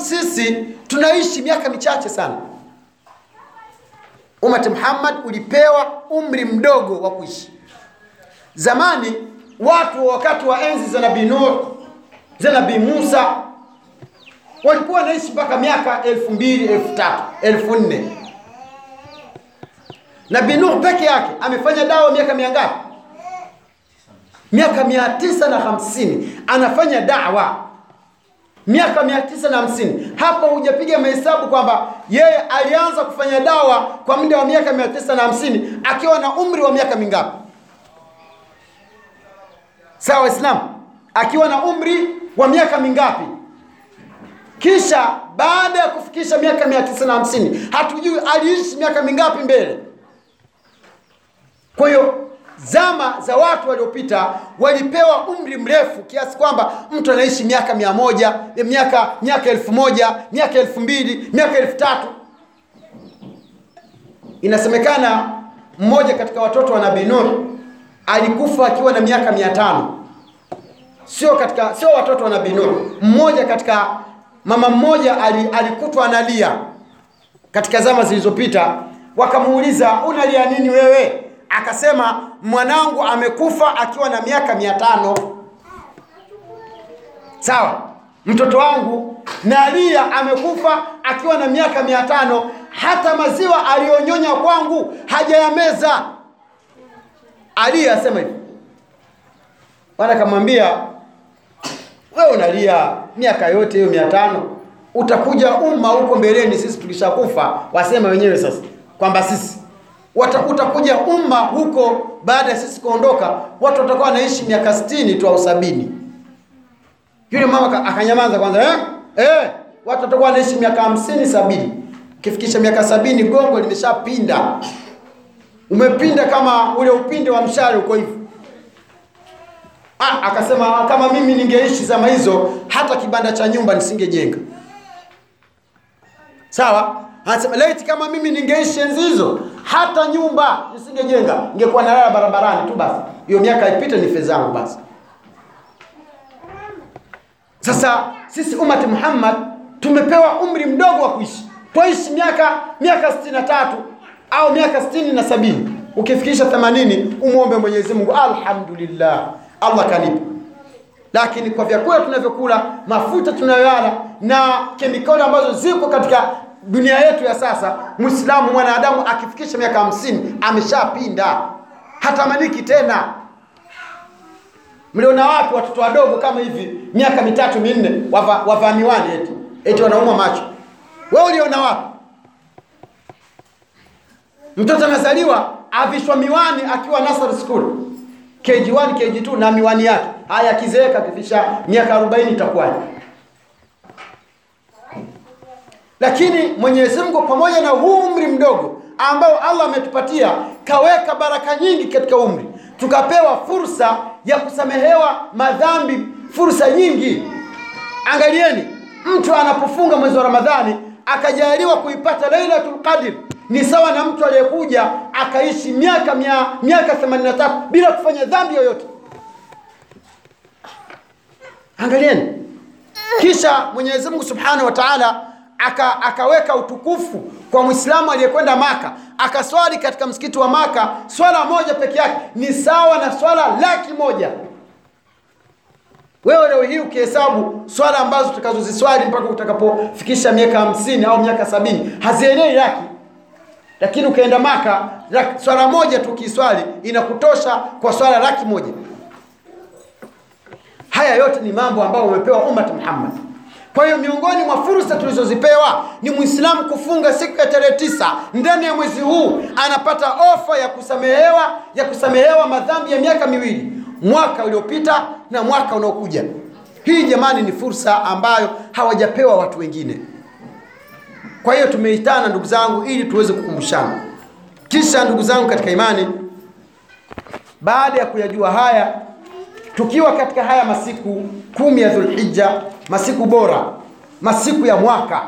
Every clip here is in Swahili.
Sisi tunaishi miaka michache sana. Umati Muhammad ulipewa umri mdogo wa kuishi. Zamani watu wakati wa enzi za Nabii Nuh, za Nabii Musa walikuwa wanaishi mpaka miaka elfu mbili, elfu tatu, elfu nne. Nabii Nuh peke yake amefanya dawa miaka mingapi? Miaka mia tisa na hamsini anafanya dawa miaka mia tisa na hamsini. hapo hujapiga mahesabu kwamba yeye alianza kufanya dawa kwa muda wa miaka mia tisa na hamsini akiwa na umri wa miaka mingapi? Sawa Waislamu, akiwa na umri wa miaka mingapi? Kisha baada ya kufikisha miaka mia tisa na hamsini hatujui aliishi miaka mingapi mbele. Kwa hiyo zama za watu waliopita walipewa umri mrefu kiasi kwamba mtu anaishi miaka mia moja miaka miaka elfu moja miaka elfu mbili miaka elfu tatu. Inasemekana mmoja katika watoto wa nabii Nuh alikufa akiwa na miaka mia tano. Sio katika sio watoto wa nabii Nuh mmoja katika mama mmoja alikutwa analia katika zama zilizopita. Wakamuuliza unalia nini wewe akasema mwanangu amekufa akiwa na miaka mia tano. Sawa mtoto wangu nalia amekufa akiwa na miaka mia tano. Hata maziwa aliyonyonya kwangu hajayameza. Aliya asema hivi. Bwana akamwambia wewe unalia miaka yote hiyo mia tano utakuja umma huko mbeleni sisi tulishakufa wasema wenyewe sasa kwamba sisi utakuja umma huko baada ya sisi kuondoka watu watakuwa wanaishi miaka sitini tu au sabini. Yule mama akanyamaza kwanza eh? Eh, watu watakuwa wanaishi miaka hamsini sabini. Ukifikisha miaka sabini gongo limeshapinda. Umepinda kama ule upinde wa mshale uko hivi. Ah, akasema kama mimi ningeishi zama hizo hata kibanda cha nyumba nisingejenga. Sawa anasema laiti kama mimi ningeishi enzi hizo hata nyumba nisingejenga ningekuwa nalala barabarani tu basi. Hiyo miaka ipite ni fedha basi. Sasa sisi umati Muhammad tumepewa umri mdogo wa kuishi. Twaishi miaka miaka sitini na tatu au miaka sitini na sabini. Ukifikisha themanini umwombe Mwenyezi Mungu alhamdulillah Allah kanipa. Lakini kwa vyakula tunavyokula mafuta tunayoyala na kemikali ambazo ziko katika dunia yetu ya sasa mwislamu mwanadamu akifikisha miaka hamsini ameshapinda. Hatamaniki tena. Mliona wapi watoto wadogo kama hivi miaka mitatu minne wava, wavaa miwani eti. Eti wanaumwa macho. We uliona wapi? Mtoto anazaliwa avishwa miwani akiwa nursery school. Kg1 kg2 na miwani yake. Haya akizeeka akifisha miaka 40 itakuwaje lakini Mwenyezi Mungu pamoja na huu umri mdogo ambao Allah ametupatia kaweka baraka nyingi katika umri. Tukapewa fursa ya kusamehewa madhambi fursa nyingi. Angalieni mtu anapofunga mwezi wa Ramadhani akajaliwa kuipata Lailatul Qadr ni sawa na mtu aliyekuja akaishi miaka mia, miaka 83 bila kufanya dhambi yoyote. Angalieni. Kisha Mwenyezi Mungu Subhanahu wa Ta'ala aka, akaweka utukufu kwa mwislamu aliyekwenda Maka akaswali katika msikiti wa Maka swala moja peke yake ni sawa na swala laki moja. Wewe leo hii ukihesabu swala ambazo utakazoziswali mpaka utakapofikisha miaka hamsini au miaka sabini hazienei laki, lakini ukaenda Maka swala moja tu ukiiswali inakutosha kwa swala laki moja. Haya yote ni mambo ambayo umepewa ummat Muhammad. Kwa hiyo miongoni mwa fursa tulizozipewa ni Muislamu kufunga siku ya tarehe tisa ndani ya mwezi huu, anapata ofa ya kusamehewa ya kusamehewa madhambi ya miaka miwili, mwaka uliopita na mwaka unaokuja. Hii jamani, ni fursa ambayo hawajapewa watu wengine. Kwa hiyo tumeitana ndugu zangu, ili tuweze kukumbushana. Kisha ndugu zangu katika imani, baada ya kuyajua haya, tukiwa katika haya masiku kumi ya Dhulhijja, masiku bora, masiku ya mwaka.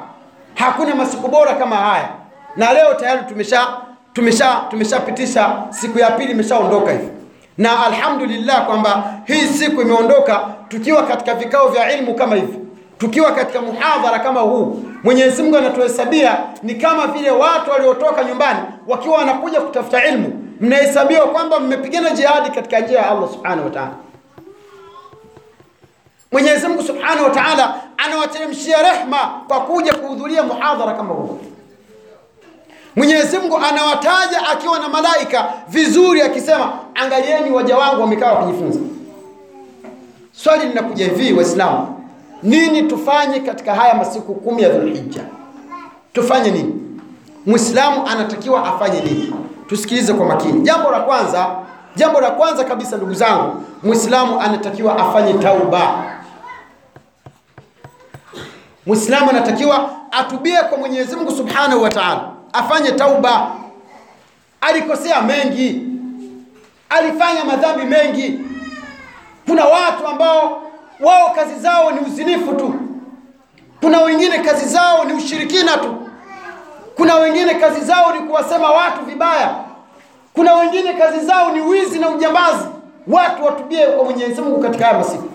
Hakuna masiku bora kama haya, na leo tayari tumesha tumesha tumeshapitisha siku ya pili imeshaondoka hivi, na alhamdulillah kwamba hii siku imeondoka tukiwa katika vikao vya ilmu kama hivi. tukiwa katika muhadhara kama huu mwenyezi mungu anatuhesabia ni kama vile watu waliotoka nyumbani wakiwa wanakuja kutafuta ilmu mnahesabiwa kwamba mmepigana jihadi katika njia ya allah subhanahu wa taala mwenyezi mungu subhanahu wa taala anawateremshia rehma kwa kuja kuhudhuria muhadhara kama huu. Mwenyezi mungu anawataja akiwa na malaika vizuri akisema angalieni waja wangu wamekaa wakijifunza. Swali linakuja hivi waislamu nini tufanye katika haya masiku kumi ya dhulhija tufanye nini? Mwislamu anatakiwa afanye nini? Tusikilize kwa makini. Jambo la kwanza jambo la kwanza kabisa ndugu zangu mwislamu anatakiwa afanye tauba mwislamu anatakiwa atubie kwa mwenyezi mungu subhanahu wa taala. Afanye tauba. Alikosea mengi. Alifanya madhambi mengi. Kuna watu ambao wao kazi zao ni uzinifu tu. Kuna wengine kazi zao ni ushirikina tu. Kuna wengine kazi zao ni kuwasema watu vibaya. Kuna wengine kazi zao ni wizi na ujambazi. Watu watubie kwa mwenyezi mungu katika haya masiku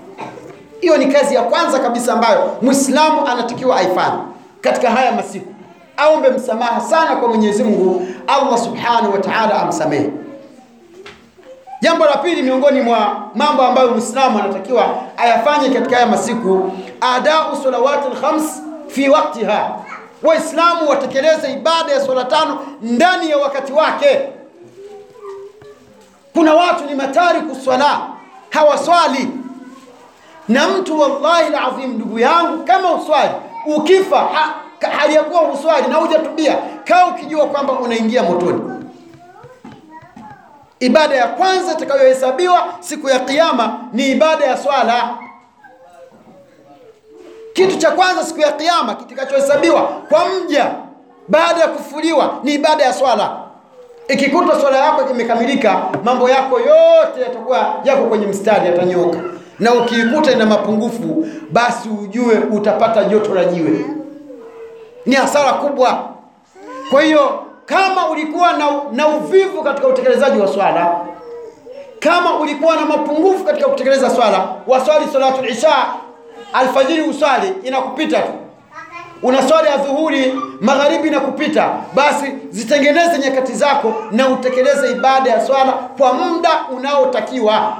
hiyo ni kazi ya kwanza kabisa ambayo mwislamu anatakiwa aifanye katika haya masiku. Aombe msamaha sana kwa mwenyezi mungu. Allah subhanahu wa taala amsamehe. Jambo la pili miongoni mwa mambo ambayo mwislamu anatakiwa ayafanye katika haya masiku adau salawati lkhams fi waktiha waislamu watekeleze ibada ya swala tano ndani ya wakati wake. Kuna watu ni matari kuswala hawaswali na mtu wallahi lazim ndugu yangu kama uswali ukifa ha, hali ya kuwa uswali na hujatubia kaa ukijua kwamba unaingia motoni. Ibada ya kwanza itakayohesabiwa siku ya kiyama ni ibada ya swala. Kitu cha kwanza siku ya kiyama kitakachohesabiwa kwa mja baada ya kufuliwa ni ibada ya swala. Ikikuta swala yako imekamilika mambo yako yote yatakuwa yako kwenye mstari yatanyoka na ukiikuta ina mapungufu basi ujue utapata joto la jiwe. Ni hasara kubwa. Kwa hiyo kama ulikuwa na, na uvivu katika utekelezaji wa swala kama ulikuwa na mapungufu katika kutekeleza swala waswali salatul isha alfajiri uswali inakupita tu. Unaswali ya dhuhuri magharibi inakupita basi zitengeneze nyakati zako na utekeleze ibada ya swala kwa muda unaotakiwa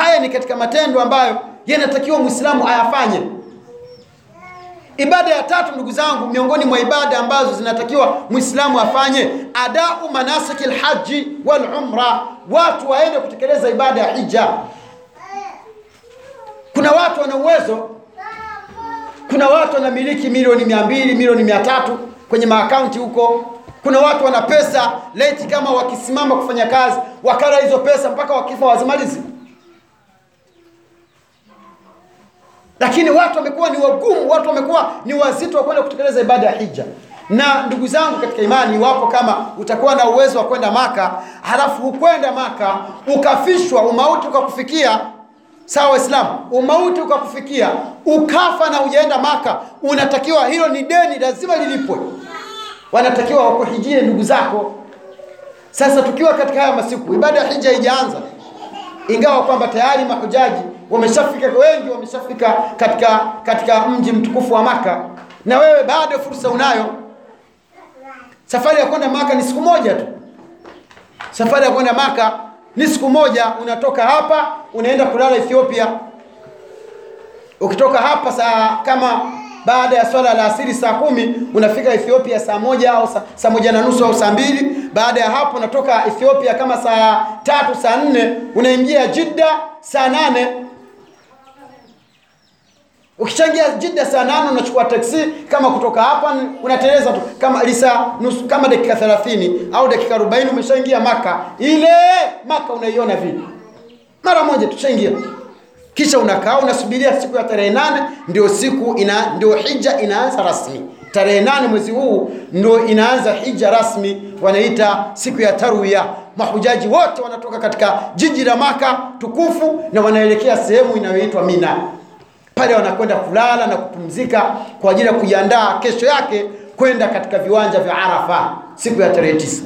haya ni katika matendo ambayo yanatakiwa mwislamu ayafanye. Ibada ya tatu ndugu zangu miongoni mwa ibada ambazo zinatakiwa mwislamu afanye adau manasiki lhaji walumra watu waende kutekeleza ibada ya hija. Kuna watu wana uwezo kuna watu wanamiliki milioni mia mbili milioni mia tatu kwenye maakaunti huko. Kuna watu wana pesa leti kama wakisimama kufanya kazi wakala hizo pesa mpaka wakifa wazimalizi lakini watu wamekuwa ni wagumu watu wamekuwa ni wazito wa kwenda kutekeleza ibada ya hija. Na ndugu zangu katika imani iwapo kama utakuwa na uwezo wa kwenda maka halafu hukwenda maka ukafishwa umauti ukakufikia sawa waislamu? Umauti ukakufikia ukafa na ujaenda maka unatakiwa hilo ni deni lazima lilipwe. Wanatakiwa wakuhijie ndugu zako. Sasa tukiwa katika haya masiku ibada ya hija haijaanza. Ingawa kwamba tayari mahujaji wameshafika wengi wameshafika katika katika mji mtukufu wa maka. Na wewe bado fursa unayo. Safari ya kwenda maka ni siku moja tu. Safari ya kwenda maka ni siku moja unatoka hapa unaenda kulala ethiopia. Ukitoka hapa saa kama baada ya swala la asiri saa kumi unafika ethiopia saa moja au saa, saa moja na nusu au saa mbili. Baada ya hapo unatoka ethiopia kama saa tatu saa nne unaingia jidda saa nane ukichangia jida saa nane unachukua taksi kama kutoka hapa unateleza tu kama lisa nusu kama dakika 30 au dakika 40 umeshaingia maka. Ile maka unaiona vipi? Mara moja tushaingia. Kisha unakaa unasubiria siku ya tarehe nane ndio siku ina ndio hija inaanza rasmi. Tarehe nane mwezi huu ndio inaanza hija rasmi wanaita siku ya tarwia mahujaji wote wanatoka katika jiji la maka tukufu na wanaelekea sehemu inayoitwa mina pale wanakwenda kulala na kupumzika kwa ajili ya kujiandaa kesho yake kwenda katika viwanja vya arafa siku ya tarehe tisa.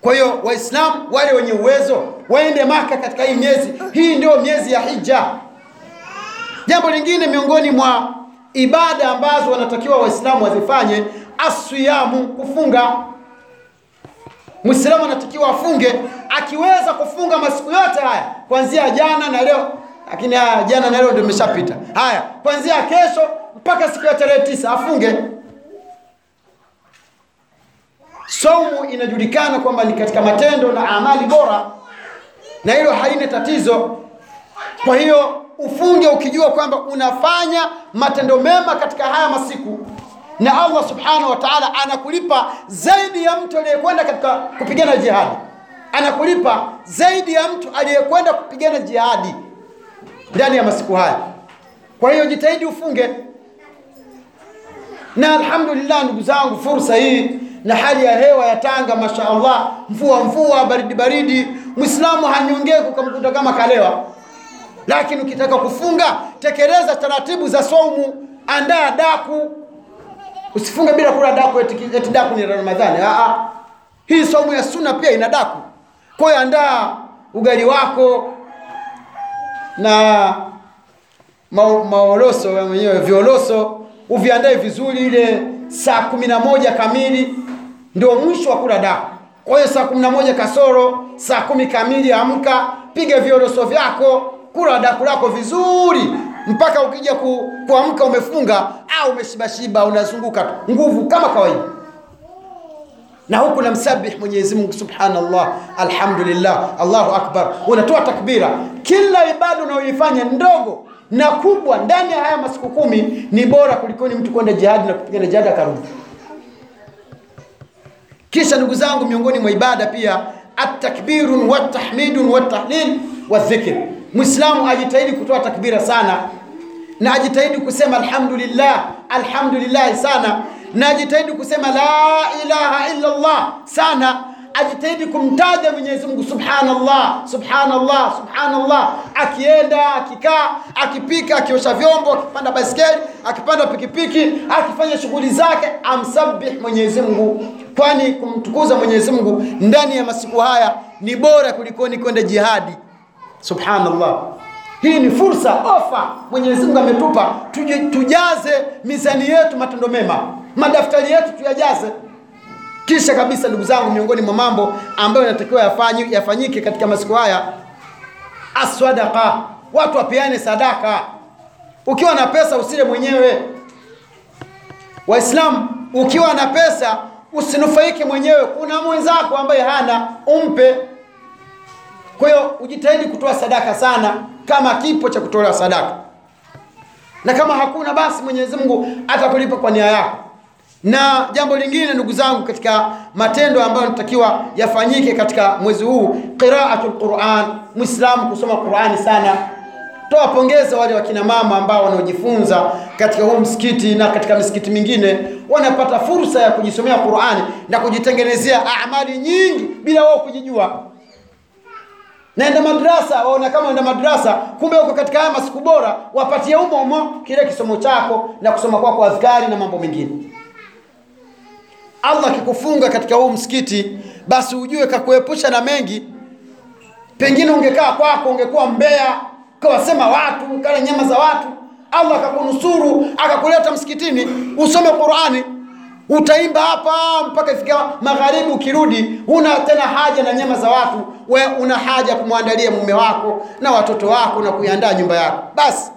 Kwa hiyo waislamu wale wenye uwezo waende maka katika hii miezi. Hii ndio miezi ya hija. Jambo lingine miongoni mwa ibada ambazo wanatakiwa waislamu wazifanye aswiyamu kufunga. Mwislamu anatakiwa afunge. Akiweza kufunga masiku yote haya kuanzia jana na leo lakini haya jana na leo ndio imeshapita haya kuanzia kesho mpaka siku ya tarehe tisa afunge. Saumu inajulikana kwamba ni katika matendo na amali bora na hilo haina tatizo. Kwa hiyo ufunge ukijua kwamba unafanya matendo mema katika haya masiku na allah subhanahu wa taala anakulipa zaidi ya mtu aliyekwenda katika kupigana jihadi. Anakulipa zaidi ya mtu aliyekwenda kupigana jihadi ndani ya masiku haya. Kwa hiyo jitahidi ufunge. Na alhamdulillah ndugu zangu fursa hii na hali ya hewa ya tanga masha allah mvua mvua baridi baridi. Mwislamu hanyongee kukamkuta kama kalewa. Lakini ukitaka kufunga tekeleza taratibu za somu andaa daku. Usifunge bila kula daku eti, eti daku ni ramadhani. Aa, hii somu ya suna pia ina daku. Kwa hiyo andaa ugali wako na ma, maoloso mwenyewe violoso uviandae vizuri ile saa kumi na moja kamili ndio mwisho wa kula daku kwa hiyo saa kumi na moja kasoro saa kumi kamili amka piga violoso vyako kula daku lako vizuri. Mpaka ukija ku, kuamka umefunga au umeshibashiba unazunguka tu. Nguvu kama kawaida. Na huku namsabih mwenyezi mungu subhanallah alhamdulillah allahu akbar. Unatoa takbira kila ibada unayoifanya ndogo na kubwa ndani ya haya masiku kumi ni bora kulikoni mtu kwenda jihadi na kupigana jihadi akarudi. Kisha ndugu zangu miongoni mwa ibada pia atakbirun watahmidun watahlil wadhikr mwislamu ajitahidi kutoa takbira sana na ajitahidi kusema alhamdulillah alhamdulillah sana na ajitahidi kusema la ilaha illa Allah sana ajitahidi kumtaja Mwenyezi Mungu subhanallah subhanallah subhanallah. Akienda akikaa akipika akiosha vyombo akipanda baskeli akipanda pikipiki akifanya shughuli zake amsabih Mwenyezi Mungu. Kwani kumtukuza Mwenyezi Mungu ndani ya masiku haya ni bora kulikoni kwenda jihadi. Subhanallah. Hii ni fursa ofa mwenyezi mungu ametupa. Tujaze mizani yetu matendo mema. Madaftari yetu tuyajaze kisha kabisa ndugu zangu miongoni mwa mambo ambayo yanatakiwa yafanyi, yafanyike katika masiku haya aswadaka watu wapeane sadaka. Ukiwa na pesa usile mwenyewe. Waislamu ukiwa na pesa usinufaike mwenyewe. Kuna mwenzako ambaye hana umpe. Kwa hiyo ujitahidi kutoa sadaka sana kama kipo cha kutolewa sadaka. Na kama hakuna basi mwenyezi mungu atakulipa kwa nia yako na jambo lingine ndugu zangu katika matendo ambayo natakiwa yafanyike katika mwezi huu qiraatul quran mwislamu kusoma qurani sana. Toa pongeza wale wakina mama ambao wanaojifunza katika huu msikiti na katika misikiti mingine. Wanapata fursa ya kujisomea qurani na kujitengenezea amali nyingi bila wao kujijua. Naenda madrasa waona kama enda madrasa kumbe uko katika haya masiku bora wapatie umo umo kile kisomo chako na kusoma kwako kwa na mambo mengine allah akikufunga katika huu msikiti basi ujue kakuepusha na mengi. Pengine ungekaa kwako ungekuwa mbea kawasema watu ukala nyama za watu. Allah akakunusuru akakuleta msikitini. Usome qurani utaimba hapa mpaka ifika magharibi ukirudi una tena haja na nyama za watu. We una haja kumwandalia mume wako na watoto wako na kuiandaa nyumba yako. Basi